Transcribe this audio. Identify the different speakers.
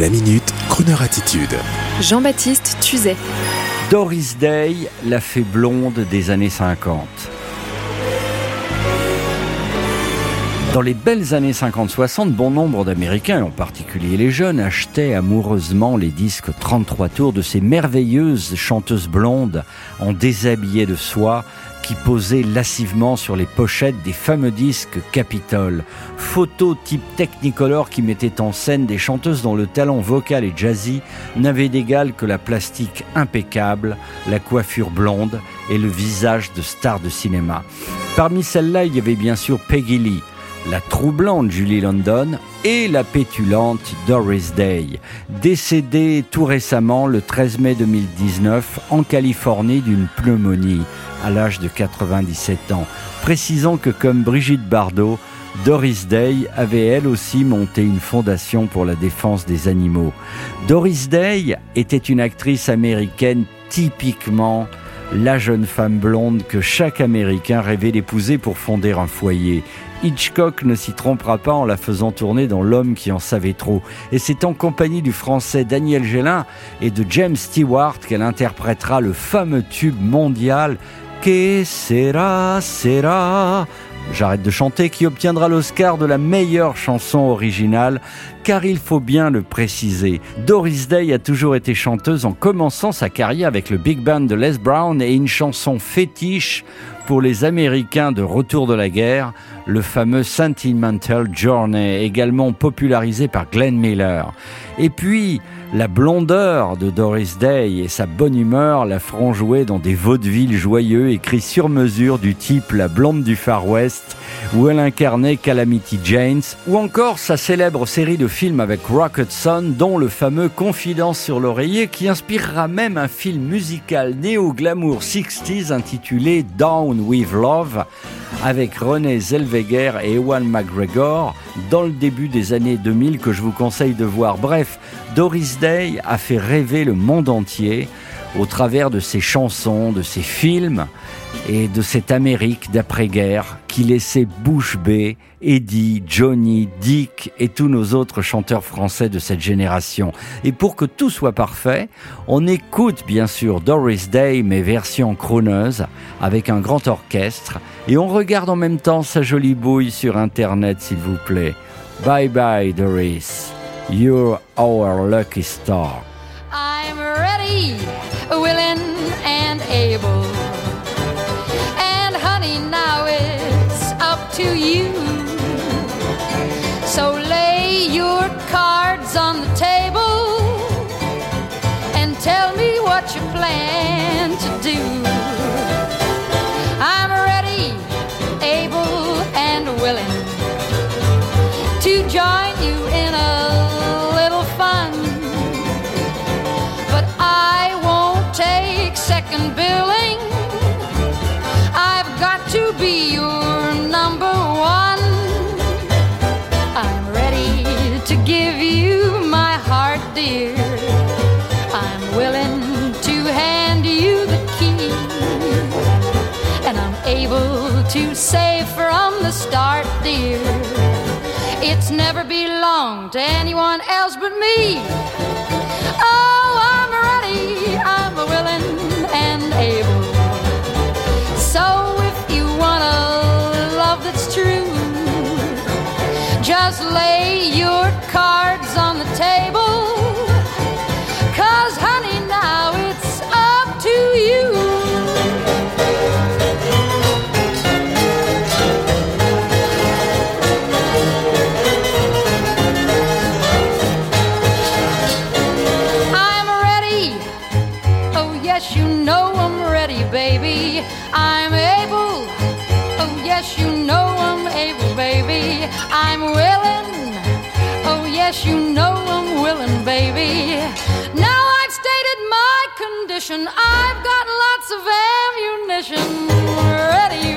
Speaker 1: La minute, Kroneur attitude.
Speaker 2: Jean-Baptiste Tuzet.
Speaker 3: Doris Day, la fée blonde des années 50. Dans les belles années 50-60, bon nombre d'Américains, en particulier les jeunes, achetaient amoureusement les disques 33 tours de ces merveilleuses chanteuses blondes en déshabillé de soie qui posaient lascivement sur les pochettes des fameux disques Capitol. Photos type Technicolor qui mettaient en scène des chanteuses dont le talent vocal et jazzy n'avait d'égal que la plastique impeccable, la coiffure blonde et le visage de stars de cinéma. Parmi celles-là, il y avait bien sûr Peggy Lee, la troublante Julie London et la pétulante Doris Day, décédée tout récemment le 13 mai 2019 en Californie d'une pneumonie à l'âge de 97 ans. Précisons que comme Brigitte Bardot, Doris Day avait elle aussi monté une fondation pour la défense des animaux. Doris Day était une actrice américaine typiquement la jeune femme blonde que chaque Américain rêvait d'épouser pour fonder un foyer. Hitchcock ne s'y trompera pas en la faisant tourner dans L'homme qui en savait trop. Et c'est en compagnie du français Daniel Gélin et de James Stewart qu'elle interprétera le fameux tube mondial Que sera, sera J'arrête de chanter, qui obtiendra l'Oscar de la meilleure chanson originale, car il faut bien le préciser. Doris Day a toujours été chanteuse en commençant sa carrière avec le big band de Les Brown et une chanson fétiche pour les Américains de retour de la guerre, le fameux Sentimental Journey, également popularisé par Glenn Miller. Et puis, la blondeur de Doris Day et sa bonne humeur la feront jouer dans des vaudevilles joyeux écrits sur mesure du type La blonde du Far West, où elle incarnait Calamity Janes, ou encore sa célèbre série de films avec Rocket Son, dont le fameux Confidence sur l'oreiller, qui inspirera même un film musical néo-glamour 60s intitulé Down with Love, avec René Zellweger et Ewan McGregor dans le début des années 2000 que je vous conseille de voir. Bref, Doris Day a fait rêver le monde entier au travers de ses chansons, de ses films et de cette Amérique d'après-guerre qui laissait Bouche bée, Eddie, Johnny, Dick et tous nos autres chanteurs français de cette génération. Et pour que tout soit parfait, on écoute bien sûr Doris Day, mais version crooneuse, avec un grand orchestre, et on regarde en même temps sa jolie bouille sur Internet, s'il vous plaît. Bye bye, Doris. You're our lucky star.
Speaker 4: I'm ready, willing, and able. And now it's up to you. To be your number one. I'm ready to give you my heart, dear. I'm willing to hand you the key. And I'm able to say from the start, dear, it's never belonged to anyone else but me. Lay your cards on the table. Cause, honey, now it's up to you. I'm ready. Oh, yes, you know I'm ready, baby. I'm able. Oh, yes, you know I'm able, baby. I'm willing. Yes, you know I'm willing, baby. Now I've stated my condition. I've got lots of ammunition. Ready,